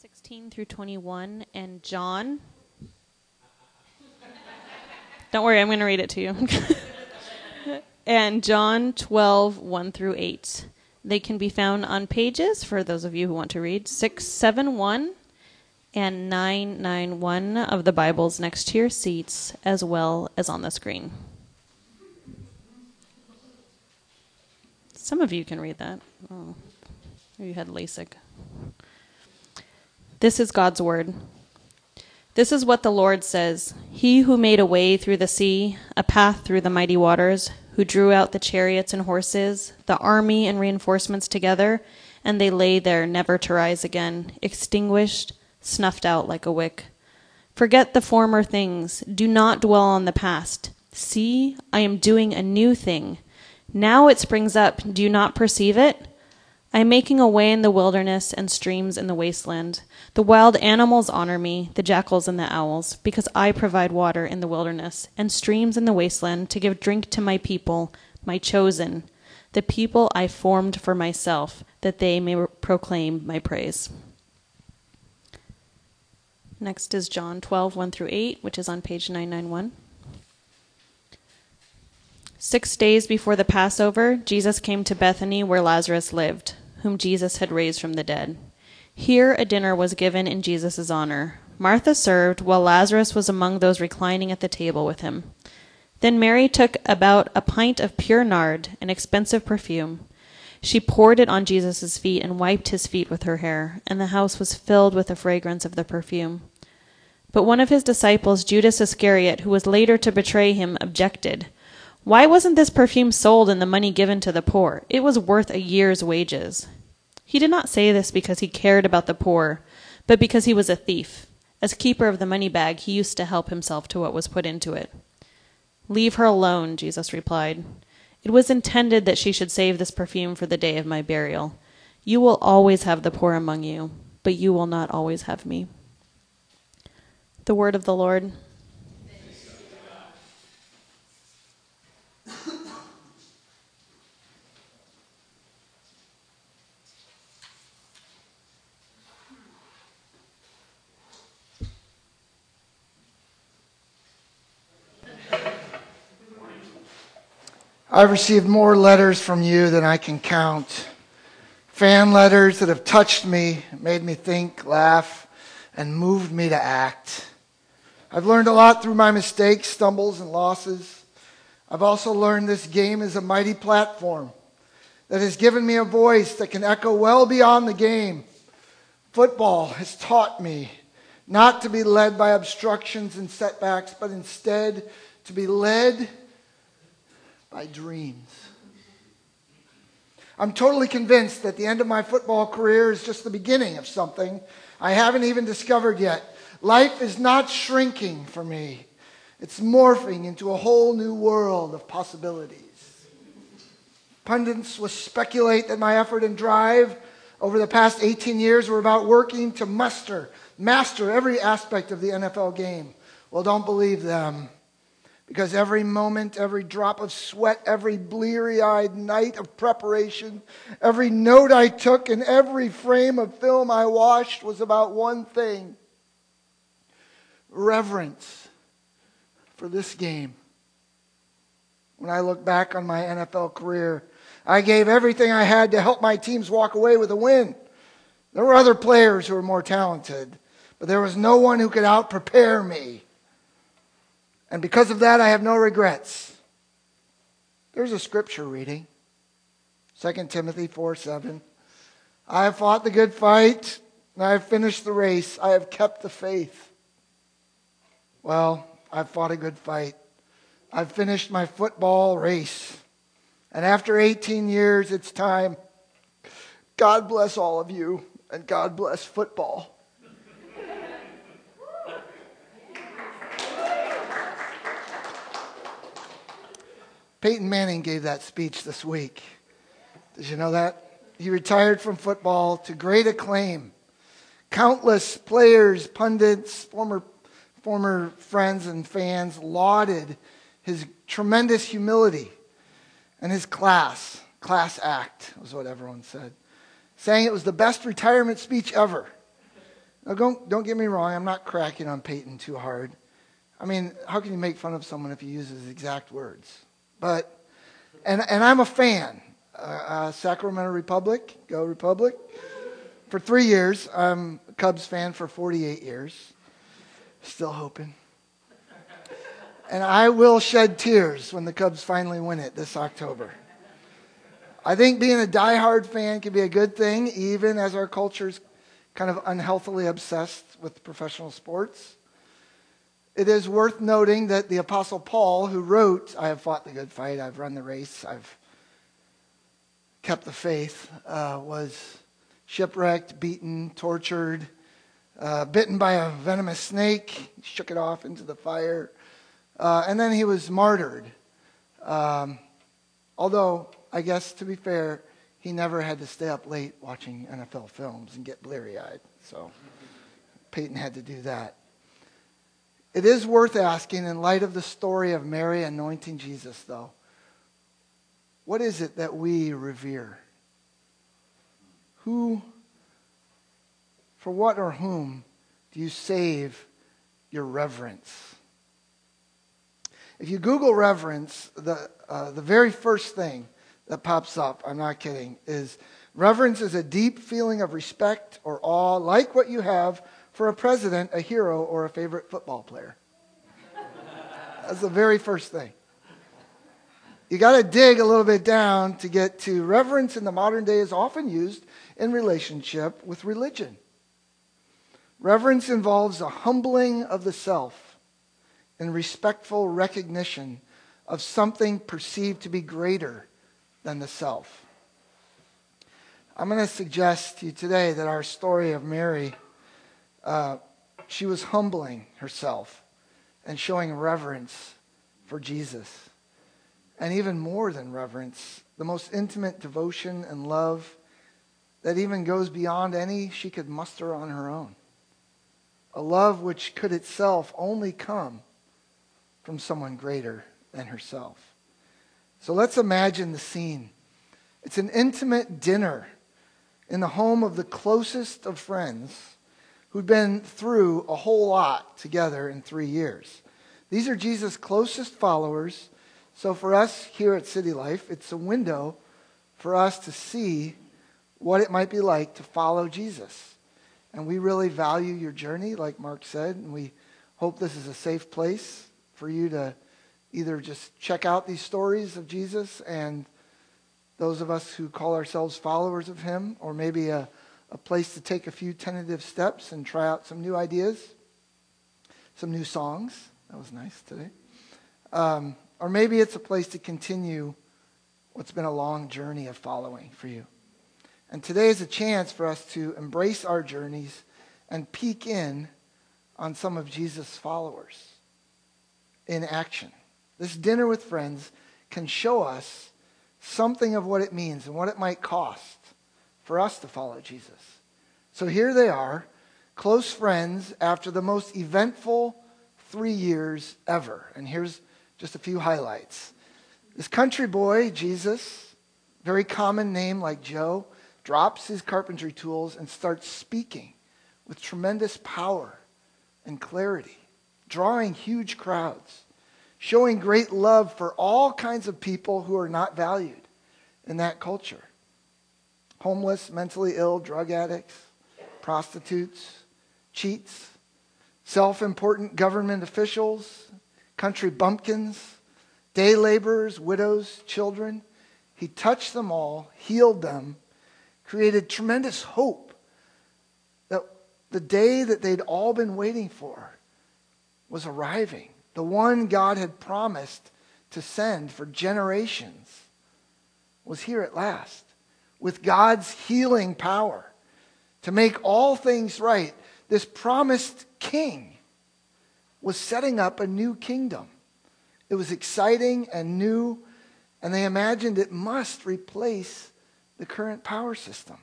16 through 21, and John. Don't worry, I'm going to read it to you. and John 12, 1 through 8. They can be found on pages, for those of you who want to read, 671 and 991 of the Bibles next to your seats, as well as on the screen. Some of you can read that. Oh, you had LASIK. This is God's word. This is what the Lord says He who made a way through the sea, a path through the mighty waters, who drew out the chariots and horses, the army and reinforcements together, and they lay there never to rise again, extinguished, snuffed out like a wick. Forget the former things. Do not dwell on the past. See, I am doing a new thing. Now it springs up. Do you not perceive it? I am making a way in the wilderness and streams in the wasteland. The wild animals honor me, the jackals and the owls, because I provide water in the wilderness and streams in the wasteland to give drink to my people, my chosen, the people I formed for myself, that they may proclaim my praise. Next is John 12, 1 through 8, which is on page 991. Six days before the Passover, Jesus came to Bethany where Lazarus lived, whom Jesus had raised from the dead. Here a dinner was given in Jesus' honor. Martha served, while Lazarus was among those reclining at the table with him. Then Mary took about a pint of pure nard, an expensive perfume. She poured it on Jesus' feet and wiped his feet with her hair, and the house was filled with the fragrance of the perfume. But one of his disciples, Judas Iscariot, who was later to betray him, objected. Why wasn't this perfume sold and the money given to the poor? It was worth a year's wages. He did not say this because he cared about the poor, but because he was a thief. As keeper of the money bag, he used to help himself to what was put into it. Leave her alone, Jesus replied. It was intended that she should save this perfume for the day of my burial. You will always have the poor among you, but you will not always have me. The word of the Lord. I've received more letters from you than I can count. Fan letters that have touched me, made me think, laugh, and moved me to act. I've learned a lot through my mistakes, stumbles, and losses. I've also learned this game is a mighty platform that has given me a voice that can echo well beyond the game. Football has taught me not to be led by obstructions and setbacks, but instead to be led by dreams. I'm totally convinced that the end of my football career is just the beginning of something I haven't even discovered yet. Life is not shrinking for me, it's morphing into a whole new world of possibilities. Pundits will speculate that my effort and drive over the past 18 years were about working to muster, master every aspect of the NFL game. Well, don't believe them. Because every moment, every drop of sweat, every bleary eyed night of preparation, every note I took, and every frame of film I watched was about one thing reverence for this game. When I look back on my NFL career, I gave everything I had to help my teams walk away with a win. There were other players who were more talented, but there was no one who could out prepare me. And because of that, I have no regrets. There's a scripture reading 2 Timothy 4 7. I have fought the good fight, and I have finished the race. I have kept the faith. Well, I've fought a good fight. I've finished my football race. And after 18 years, it's time. God bless all of you, and God bless football. Peyton Manning gave that speech this week. Did you know that? He retired from football to great acclaim. Countless players, pundits, former, former friends, and fans lauded his tremendous humility and his class. Class act was what everyone said, saying it was the best retirement speech ever. Now, don't, don't get me wrong, I'm not cracking on Peyton too hard. I mean, how can you make fun of someone if you use his exact words? But, and, and I'm a fan. Uh, uh, Sacramento Republic, go Republic. For three years, I'm a Cubs fan for 48 years. Still hoping. And I will shed tears when the Cubs finally win it this October. I think being a diehard fan can be a good thing, even as our culture's kind of unhealthily obsessed with professional sports. It is worth noting that the Apostle Paul, who wrote, I have fought the good fight, I've run the race, I've kept the faith, uh, was shipwrecked, beaten, tortured, uh, bitten by a venomous snake, shook it off into the fire, uh, and then he was martyred. Um, although, I guess to be fair, he never had to stay up late watching NFL films and get bleary eyed. So Peyton had to do that. It is worth asking, in light of the story of Mary anointing Jesus, though, what is it that we revere? Who, for what or whom do you save your reverence? If you Google reverence, the, uh, the very first thing that pops up, I'm not kidding, is reverence is a deep feeling of respect or awe, like what you have for a president, a hero, or a favorite football player. That's the very first thing. You got to dig a little bit down to get to reverence in the modern day is often used in relationship with religion. Reverence involves a humbling of the self and respectful recognition of something perceived to be greater than the self. I'm going to suggest to you today that our story of Mary, uh, she was humbling herself and showing reverence for Jesus. And even more than reverence, the most intimate devotion and love that even goes beyond any she could muster on her own. A love which could itself only come from someone greater than herself. So let's imagine the scene. It's an intimate dinner in the home of the closest of friends who'd been through a whole lot together in three years. These are Jesus' closest followers. So for us here at City Life, it's a window for us to see what it might be like to follow Jesus. And we really value your journey, like Mark said, and we hope this is a safe place for you to either just check out these stories of Jesus and those of us who call ourselves followers of him, or maybe a, a place to take a few tentative steps and try out some new ideas, some new songs. That was nice today. Um, or maybe it's a place to continue what's been a long journey of following for you. And today is a chance for us to embrace our journeys and peek in on some of Jesus' followers in action. This dinner with friends can show us something of what it means and what it might cost for us to follow Jesus. So here they are, close friends after the most eventful three years ever. And here's just a few highlights. This country boy, Jesus, very common name like Joe, drops his carpentry tools and starts speaking with tremendous power and clarity drawing huge crowds, showing great love for all kinds of people who are not valued in that culture homeless, mentally ill, drug addicts, prostitutes, cheats, self important government officials, country bumpkins, day laborers, widows, children. He touched them all, healed them, created tremendous hope that the day that they'd all been waiting for was arriving. The one God had promised to send for generations was here at last with God's healing power to make all things right. This promised king was setting up a new kingdom. It was exciting and new, and they imagined it must replace the current power system.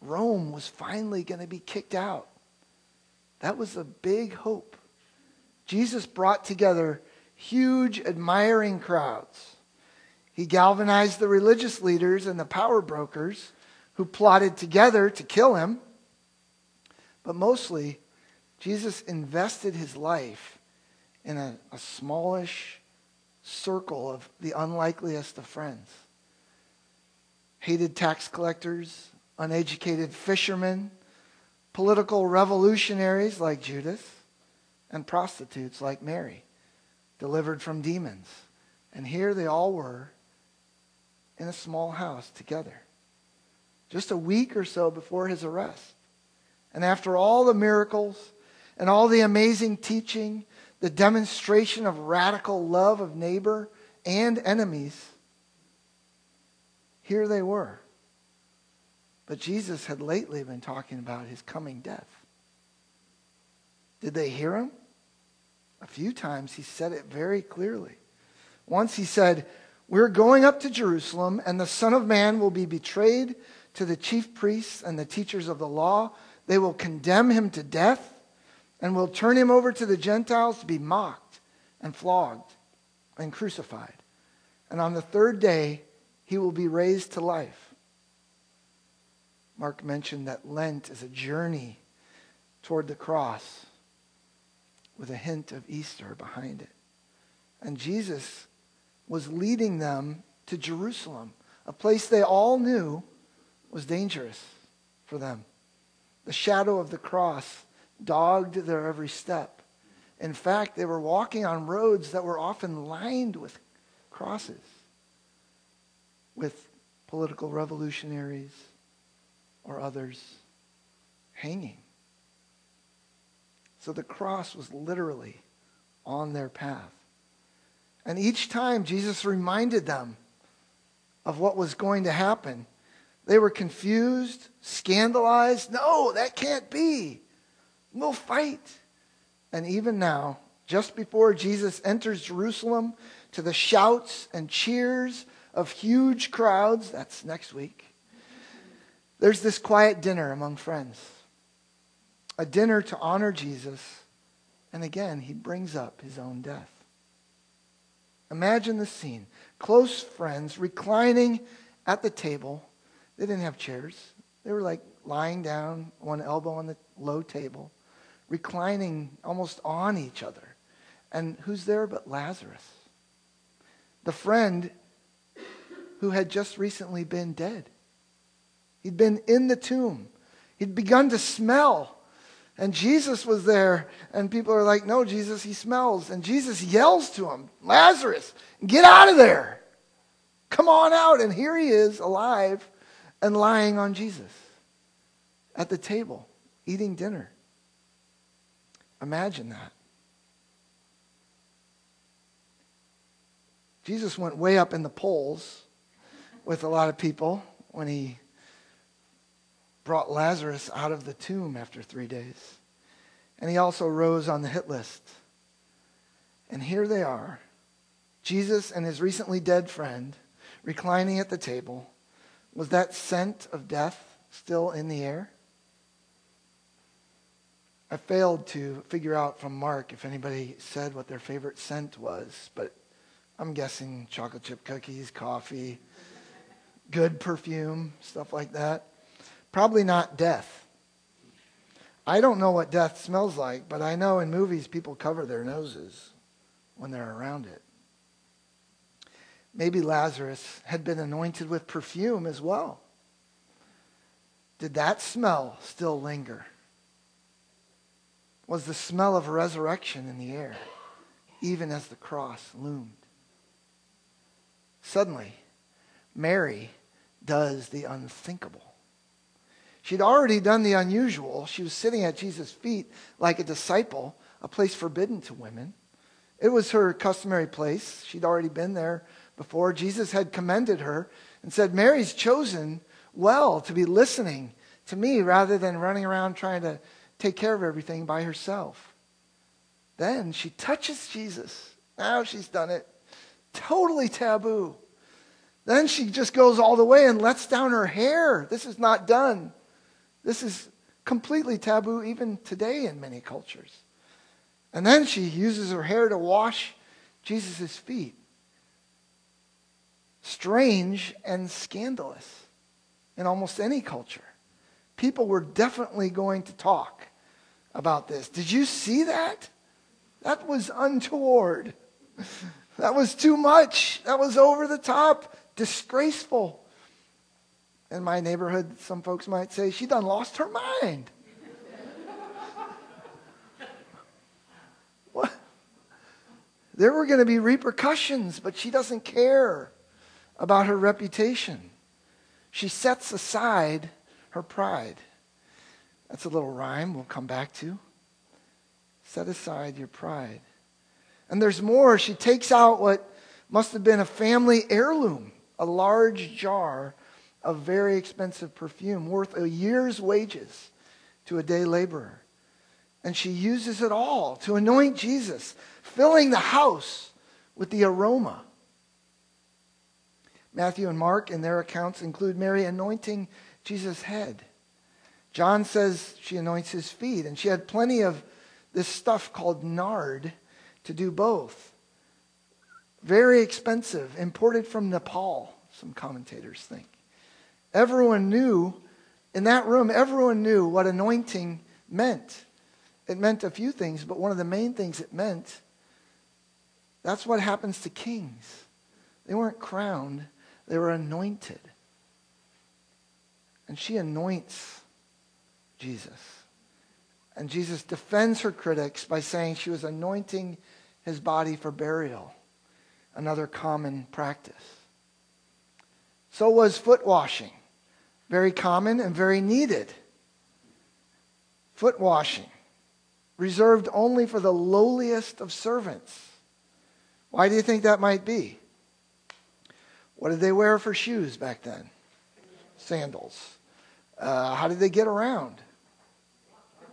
Rome was finally going to be kicked out. That was a big hope. Jesus brought together huge, admiring crowds. He galvanized the religious leaders and the power brokers who plotted together to kill him. But mostly, Jesus invested his life in a, a smallish circle of the unlikeliest of friends. Hated tax collectors, uneducated fishermen, political revolutionaries like Judas, and prostitutes like Mary, delivered from demons. And here they all were in a small house together, just a week or so before his arrest. And after all the miracles and all the amazing teaching, the demonstration of radical love of neighbor and enemies, here they were. But Jesus had lately been talking about his coming death. Did they hear him? A few times he said it very clearly. Once he said, We're going up to Jerusalem, and the Son of Man will be betrayed to the chief priests and the teachers of the law. They will condemn him to death and will turn him over to the Gentiles to be mocked and flogged and crucified. And on the third day, he will be raised to life. Mark mentioned that Lent is a journey toward the cross with a hint of Easter behind it. And Jesus was leading them to Jerusalem, a place they all knew was dangerous for them. The shadow of the cross dogged their every step. In fact, they were walking on roads that were often lined with crosses, with political revolutionaries or others hanging. So the cross was literally on their path. And each time Jesus reminded them of what was going to happen, they were confused, scandalized. No, that can't be. We'll fight. And even now, just before Jesus enters Jerusalem to the shouts and cheers of huge crowds, that's next week, there's this quiet dinner among friends a dinner to honor Jesus. And again, he brings up his own death. Imagine the scene. Close friends reclining at the table. They didn't have chairs. They were like lying down, one elbow on the low table, reclining almost on each other. And who's there but Lazarus? The friend who had just recently been dead. He'd been in the tomb. He'd begun to smell. And Jesus was there, and people are like, No, Jesus, he smells. And Jesus yells to him, Lazarus, get out of there. Come on out. And here he is, alive and lying on Jesus at the table, eating dinner. Imagine that. Jesus went way up in the polls with a lot of people when he brought Lazarus out of the tomb after three days. And he also rose on the hit list. And here they are Jesus and his recently dead friend reclining at the table. Was that scent of death still in the air? I failed to figure out from Mark if anybody said what their favorite scent was, but I'm guessing chocolate chip cookies, coffee, good perfume, stuff like that. Probably not death. I don't know what death smells like, but I know in movies people cover their noses when they're around it. Maybe Lazarus had been anointed with perfume as well. Did that smell still linger? Was the smell of resurrection in the air, even as the cross loomed? Suddenly, Mary does the unthinkable. She'd already done the unusual. She was sitting at Jesus' feet like a disciple, a place forbidden to women. It was her customary place. She'd already been there before. Jesus had commended her and said, Mary's chosen well to be listening to me rather than running around trying to take care of everything by herself. Then she touches Jesus. Now she's done it. Totally taboo. Then she just goes all the way and lets down her hair. This is not done. This is completely taboo even today in many cultures. And then she uses her hair to wash Jesus' feet. Strange and scandalous in almost any culture. People were definitely going to talk about this. Did you see that? That was untoward. That was too much. That was over the top, disgraceful. In my neighborhood, some folks might say, she done lost her mind. what? There were going to be repercussions, but she doesn't care about her reputation. She sets aside her pride. That's a little rhyme we'll come back to. Set aside your pride. And there's more. She takes out what must have been a family heirloom, a large jar of very expensive perfume worth a year's wages to a day laborer. And she uses it all to anoint Jesus, filling the house with the aroma. Matthew and Mark, in their accounts, include Mary anointing Jesus' head. John says she anoints his feet, and she had plenty of this stuff called nard to do both. Very expensive, imported from Nepal, some commentators think. Everyone knew, in that room, everyone knew what anointing meant. It meant a few things, but one of the main things it meant, that's what happens to kings. They weren't crowned, they were anointed. And she anoints Jesus. And Jesus defends her critics by saying she was anointing his body for burial, another common practice. So was foot washing, very common and very needed. Foot washing, reserved only for the lowliest of servants. Why do you think that might be? What did they wear for shoes back then? Sandals. Uh, how did they get around?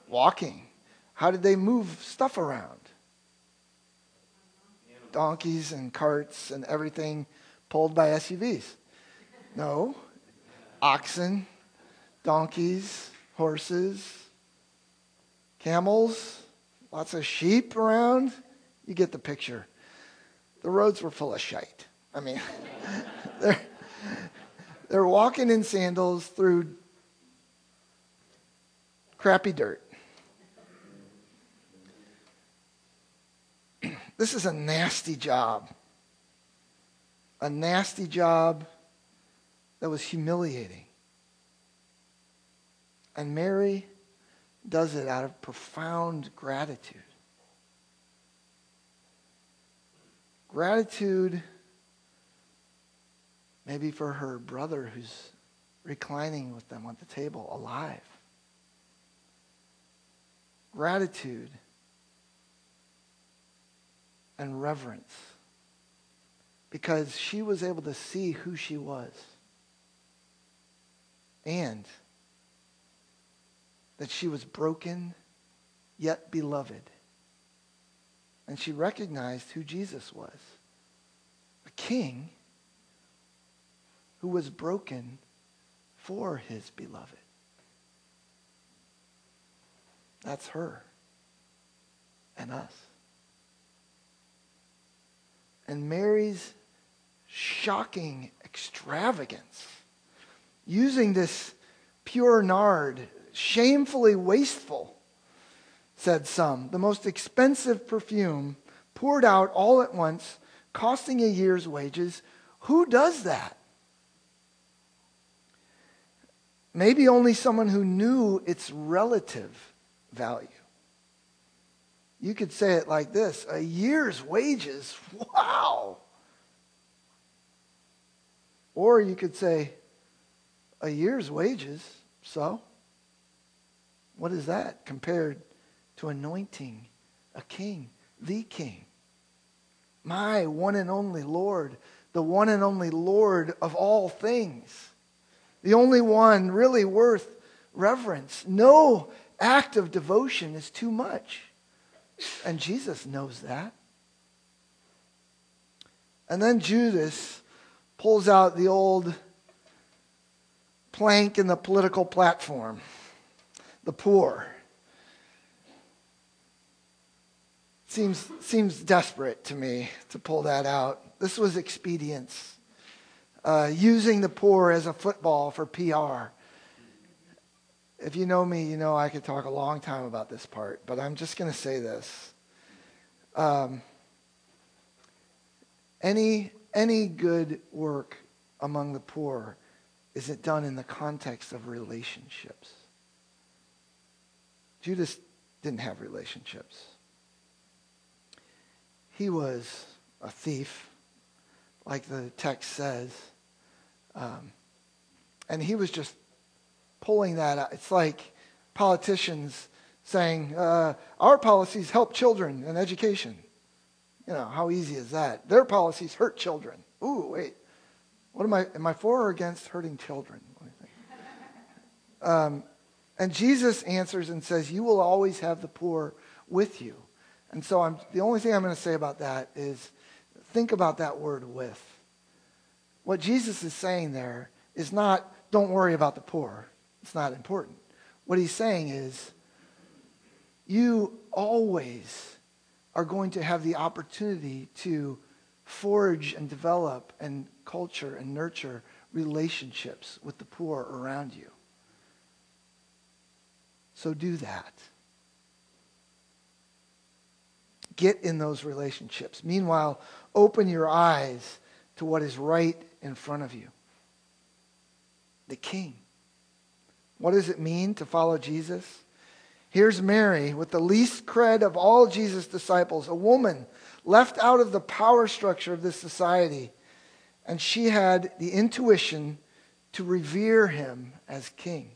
Walking. How did they move stuff around? Donkeys and carts and everything pulled by SUVs. No. Oxen, donkeys, horses, camels, lots of sheep around. You get the picture. The roads were full of shite. I mean, they're, they're walking in sandals through crappy dirt. This is a nasty job. A nasty job that was humiliating. And Mary does it out of profound gratitude. Gratitude maybe for her brother who's reclining with them at the table alive. Gratitude and reverence because she was able to see who she was and that she was broken yet beloved. And she recognized who Jesus was a king who was broken for his beloved. That's her and us. And Mary's shocking extravagance, using this pure nard, shamefully wasteful, said some, the most expensive perfume poured out all at once, costing a year's wages. Who does that? Maybe only someone who knew its relative value. You could say it like this a year's wages, wow. Or you could say, a year's wages, so? What is that compared to anointing a king, the king? My one and only Lord, the one and only Lord of all things the only one really worth reverence. No act of devotion is too much. And Jesus knows that. And then Judas pulls out the old plank in the political platform the poor. Seems, seems desperate to me to pull that out. This was expedience uh, using the poor as a football for PR. If you know me, you know I could talk a long time about this part, but I'm just going to say this. Um, any, any good work among the poor is it done in the context of relationships. Judas didn't have relationships. He was a thief, like the text says. Um, and he was just pulling that out. It's like politicians saying, uh, our policies help children and education. You know, how easy is that? Their policies hurt children. Ooh, wait. What am I? Am I for or against hurting children? Um, and Jesus answers and says, You will always have the poor with you. And so I'm, the only thing I'm going to say about that is think about that word with. What Jesus is saying there is not, don't worry about the poor. It's not important. What he's saying is, you always are going to have the opportunity to forge and develop and culture and nurture relationships with the poor around you. So do that. Get in those relationships. Meanwhile, open your eyes to what is right in front of you the King. What does it mean to follow Jesus? Here's Mary with the least cred of all Jesus' disciples, a woman left out of the power structure of this society. And she had the intuition to revere him as king,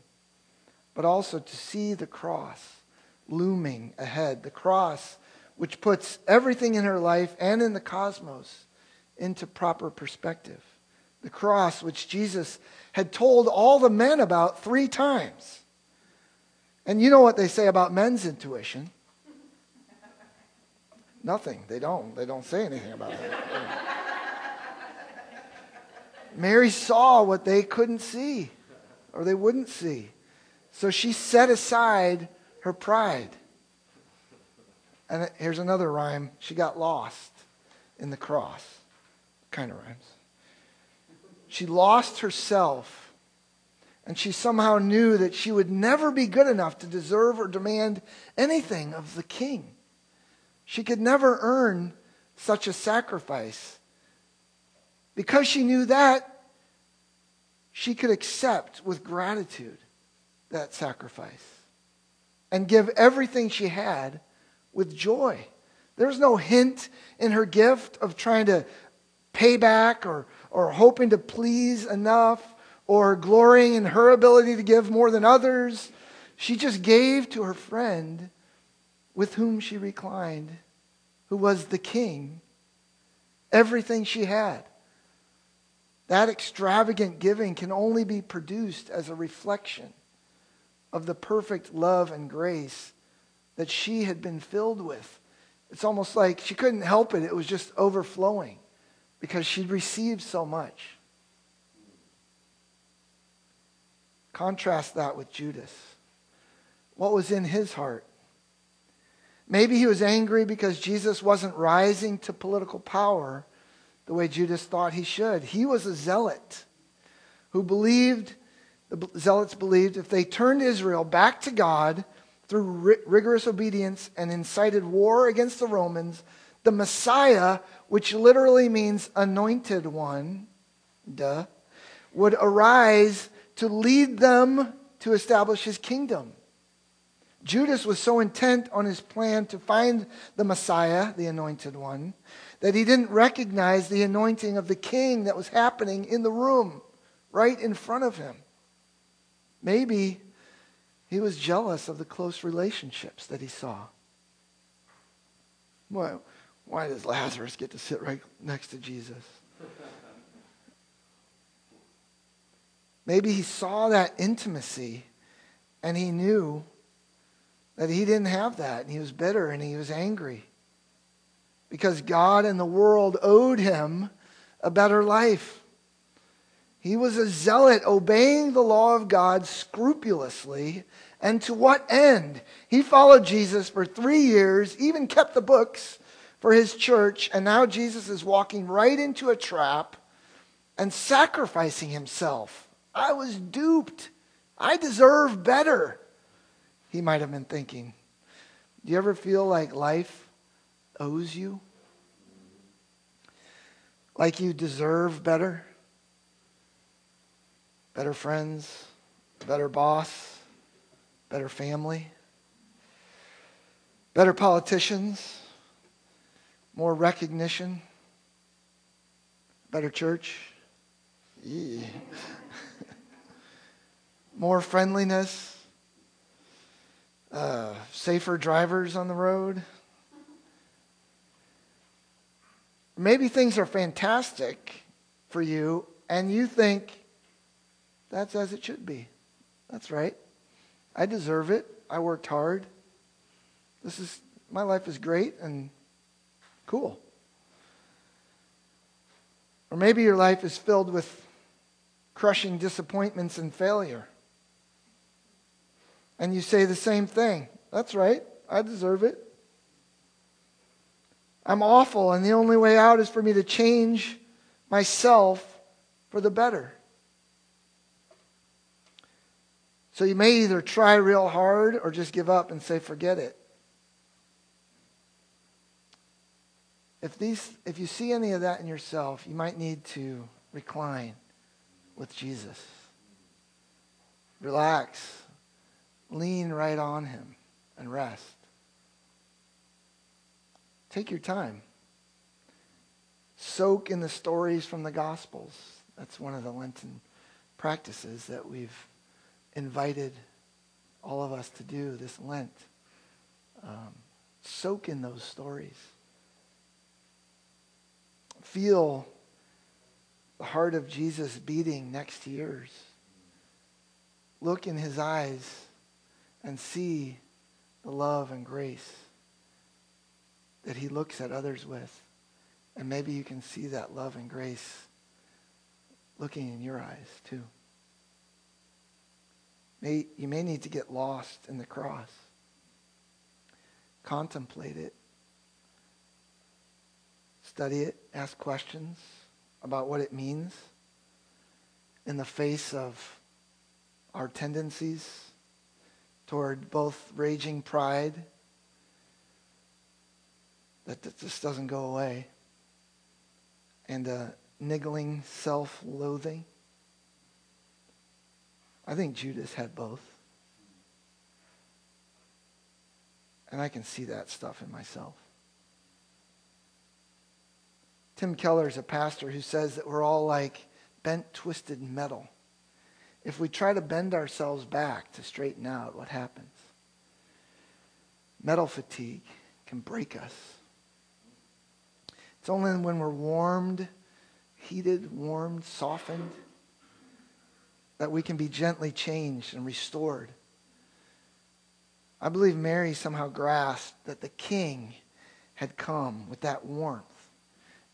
but also to see the cross looming ahead. The cross, which puts everything in her life and in the cosmos into proper perspective. The cross, which Jesus had told all the men about three times. And you know what they say about men's intuition? Nothing. They don't. They don't say anything about it. Mary saw what they couldn't see or they wouldn't see. So she set aside her pride. And here's another rhyme. She got lost in the cross. Kind of rhymes. She lost herself and she somehow knew that she would never be good enough to deserve or demand anything of the king. She could never earn such a sacrifice. Because she knew that, she could accept with gratitude that sacrifice and give everything she had with joy. There was no hint in her gift of trying to pay back or, or hoping to please enough or glorying in her ability to give more than others. She just gave to her friend with whom she reclined, who was the king, everything she had. That extravagant giving can only be produced as a reflection of the perfect love and grace that she had been filled with. It's almost like she couldn't help it, it was just overflowing because she'd received so much. Contrast that with Judas. What was in his heart? Maybe he was angry because Jesus wasn't rising to political power the way Judas thought he should. He was a zealot who believed, the zealots believed, if they turned Israel back to God through rigorous obedience and incited war against the Romans, the Messiah, which literally means anointed one, duh, would arise to lead them to establish his kingdom. Judas was so intent on his plan to find the Messiah, the anointed one, that he didn't recognize the anointing of the king that was happening in the room right in front of him. Maybe he was jealous of the close relationships that he saw. Why, why does Lazarus get to sit right next to Jesus? Maybe he saw that intimacy and he knew that he didn't have that and he was bitter and he was angry because God and the world owed him a better life. He was a zealot, obeying the law of God scrupulously. And to what end? He followed Jesus for three years, even kept the books for his church, and now Jesus is walking right into a trap and sacrificing himself I was duped I deserve better. He might have been thinking. Do you ever feel like life owes you? Like you deserve better? Better friends, better boss, better family, better politicians, more recognition, better church, yeah. more friendliness, uh, safer drivers on the road. Maybe things are fantastic for you, and you think that's as it should be. That's right. I deserve it. I worked hard. This is my life is great and cool. Or maybe your life is filled with crushing disappointments and failure. And you say the same thing. That's right. I deserve it. I'm awful, and the only way out is for me to change myself for the better. So you may either try real hard or just give up and say, forget it. If, these, if you see any of that in yourself, you might need to recline with Jesus. Relax. Lean right on him and rest. Take your time. Soak in the stories from the Gospels. That's one of the Lenten practices that we've invited all of us to do this Lent. Um, soak in those stories. Feel the heart of Jesus beating next to yours. Look in his eyes and see the love and grace that he looks at others with. And maybe you can see that love and grace looking in your eyes too. May, you may need to get lost in the cross. Contemplate it. Study it. Ask questions about what it means in the face of our tendencies toward both raging pride that just doesn't go away and a niggling self-loathing I think Judas had both. And I can see that stuff in myself. Tim Keller is a pastor who says that we're all like bent, twisted metal. If we try to bend ourselves back to straighten out, what happens? Metal fatigue can break us. It's only when we're warmed, heated, warmed, softened, that we can be gently changed and restored. I believe Mary somehow grasped that the king had come with that warmth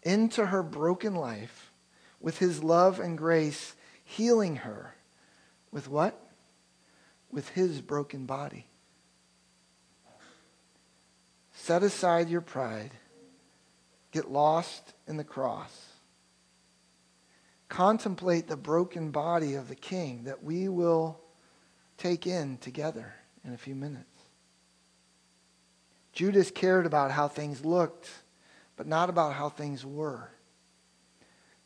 into her broken life with his love and grace, healing her with what? With his broken body. Set aside your pride. Get lost in the cross contemplate the broken body of the king that we will take in together in a few minutes. Judas cared about how things looked, but not about how things were.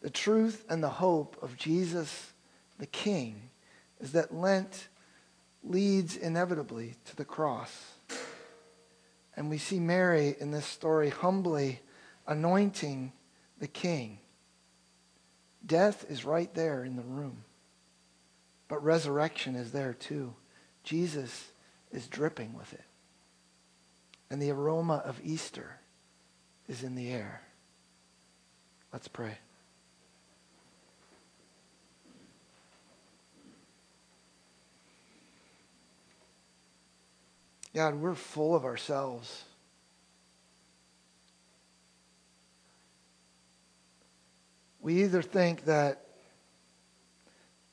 The truth and the hope of Jesus the King is that Lent leads inevitably to the cross. And we see Mary in this story humbly anointing the King Death is right there in the room. But resurrection is there too. Jesus is dripping with it. And the aroma of Easter is in the air. Let's pray. God, we're full of ourselves. we either think that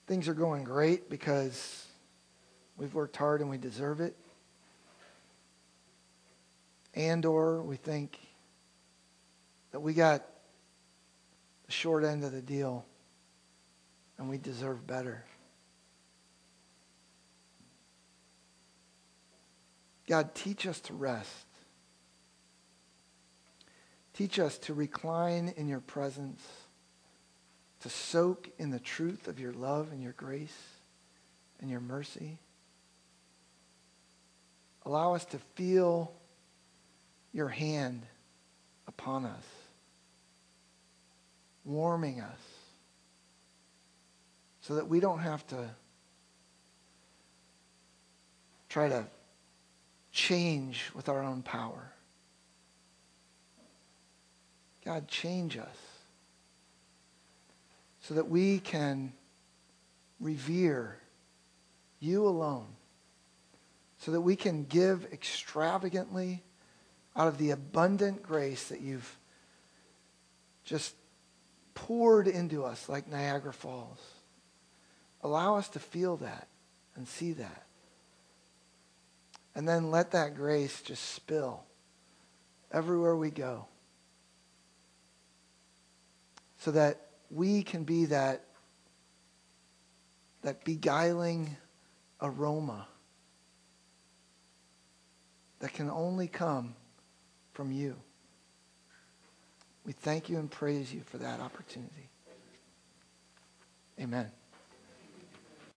things are going great because we've worked hard and we deserve it and or we think that we got the short end of the deal and we deserve better God, teach us to rest. Teach us to recline in your presence, to soak in the truth of your love and your grace and your mercy. Allow us to feel your hand upon us, warming us, so that we don't have to try to change with our own power. God, change us so that we can revere you alone, so that we can give extravagantly out of the abundant grace that you've just poured into us like Niagara Falls. Allow us to feel that and see that. And then let that grace just spill everywhere we go so that we can be that, that beguiling aroma that can only come from you. We thank you and praise you for that opportunity. Amen.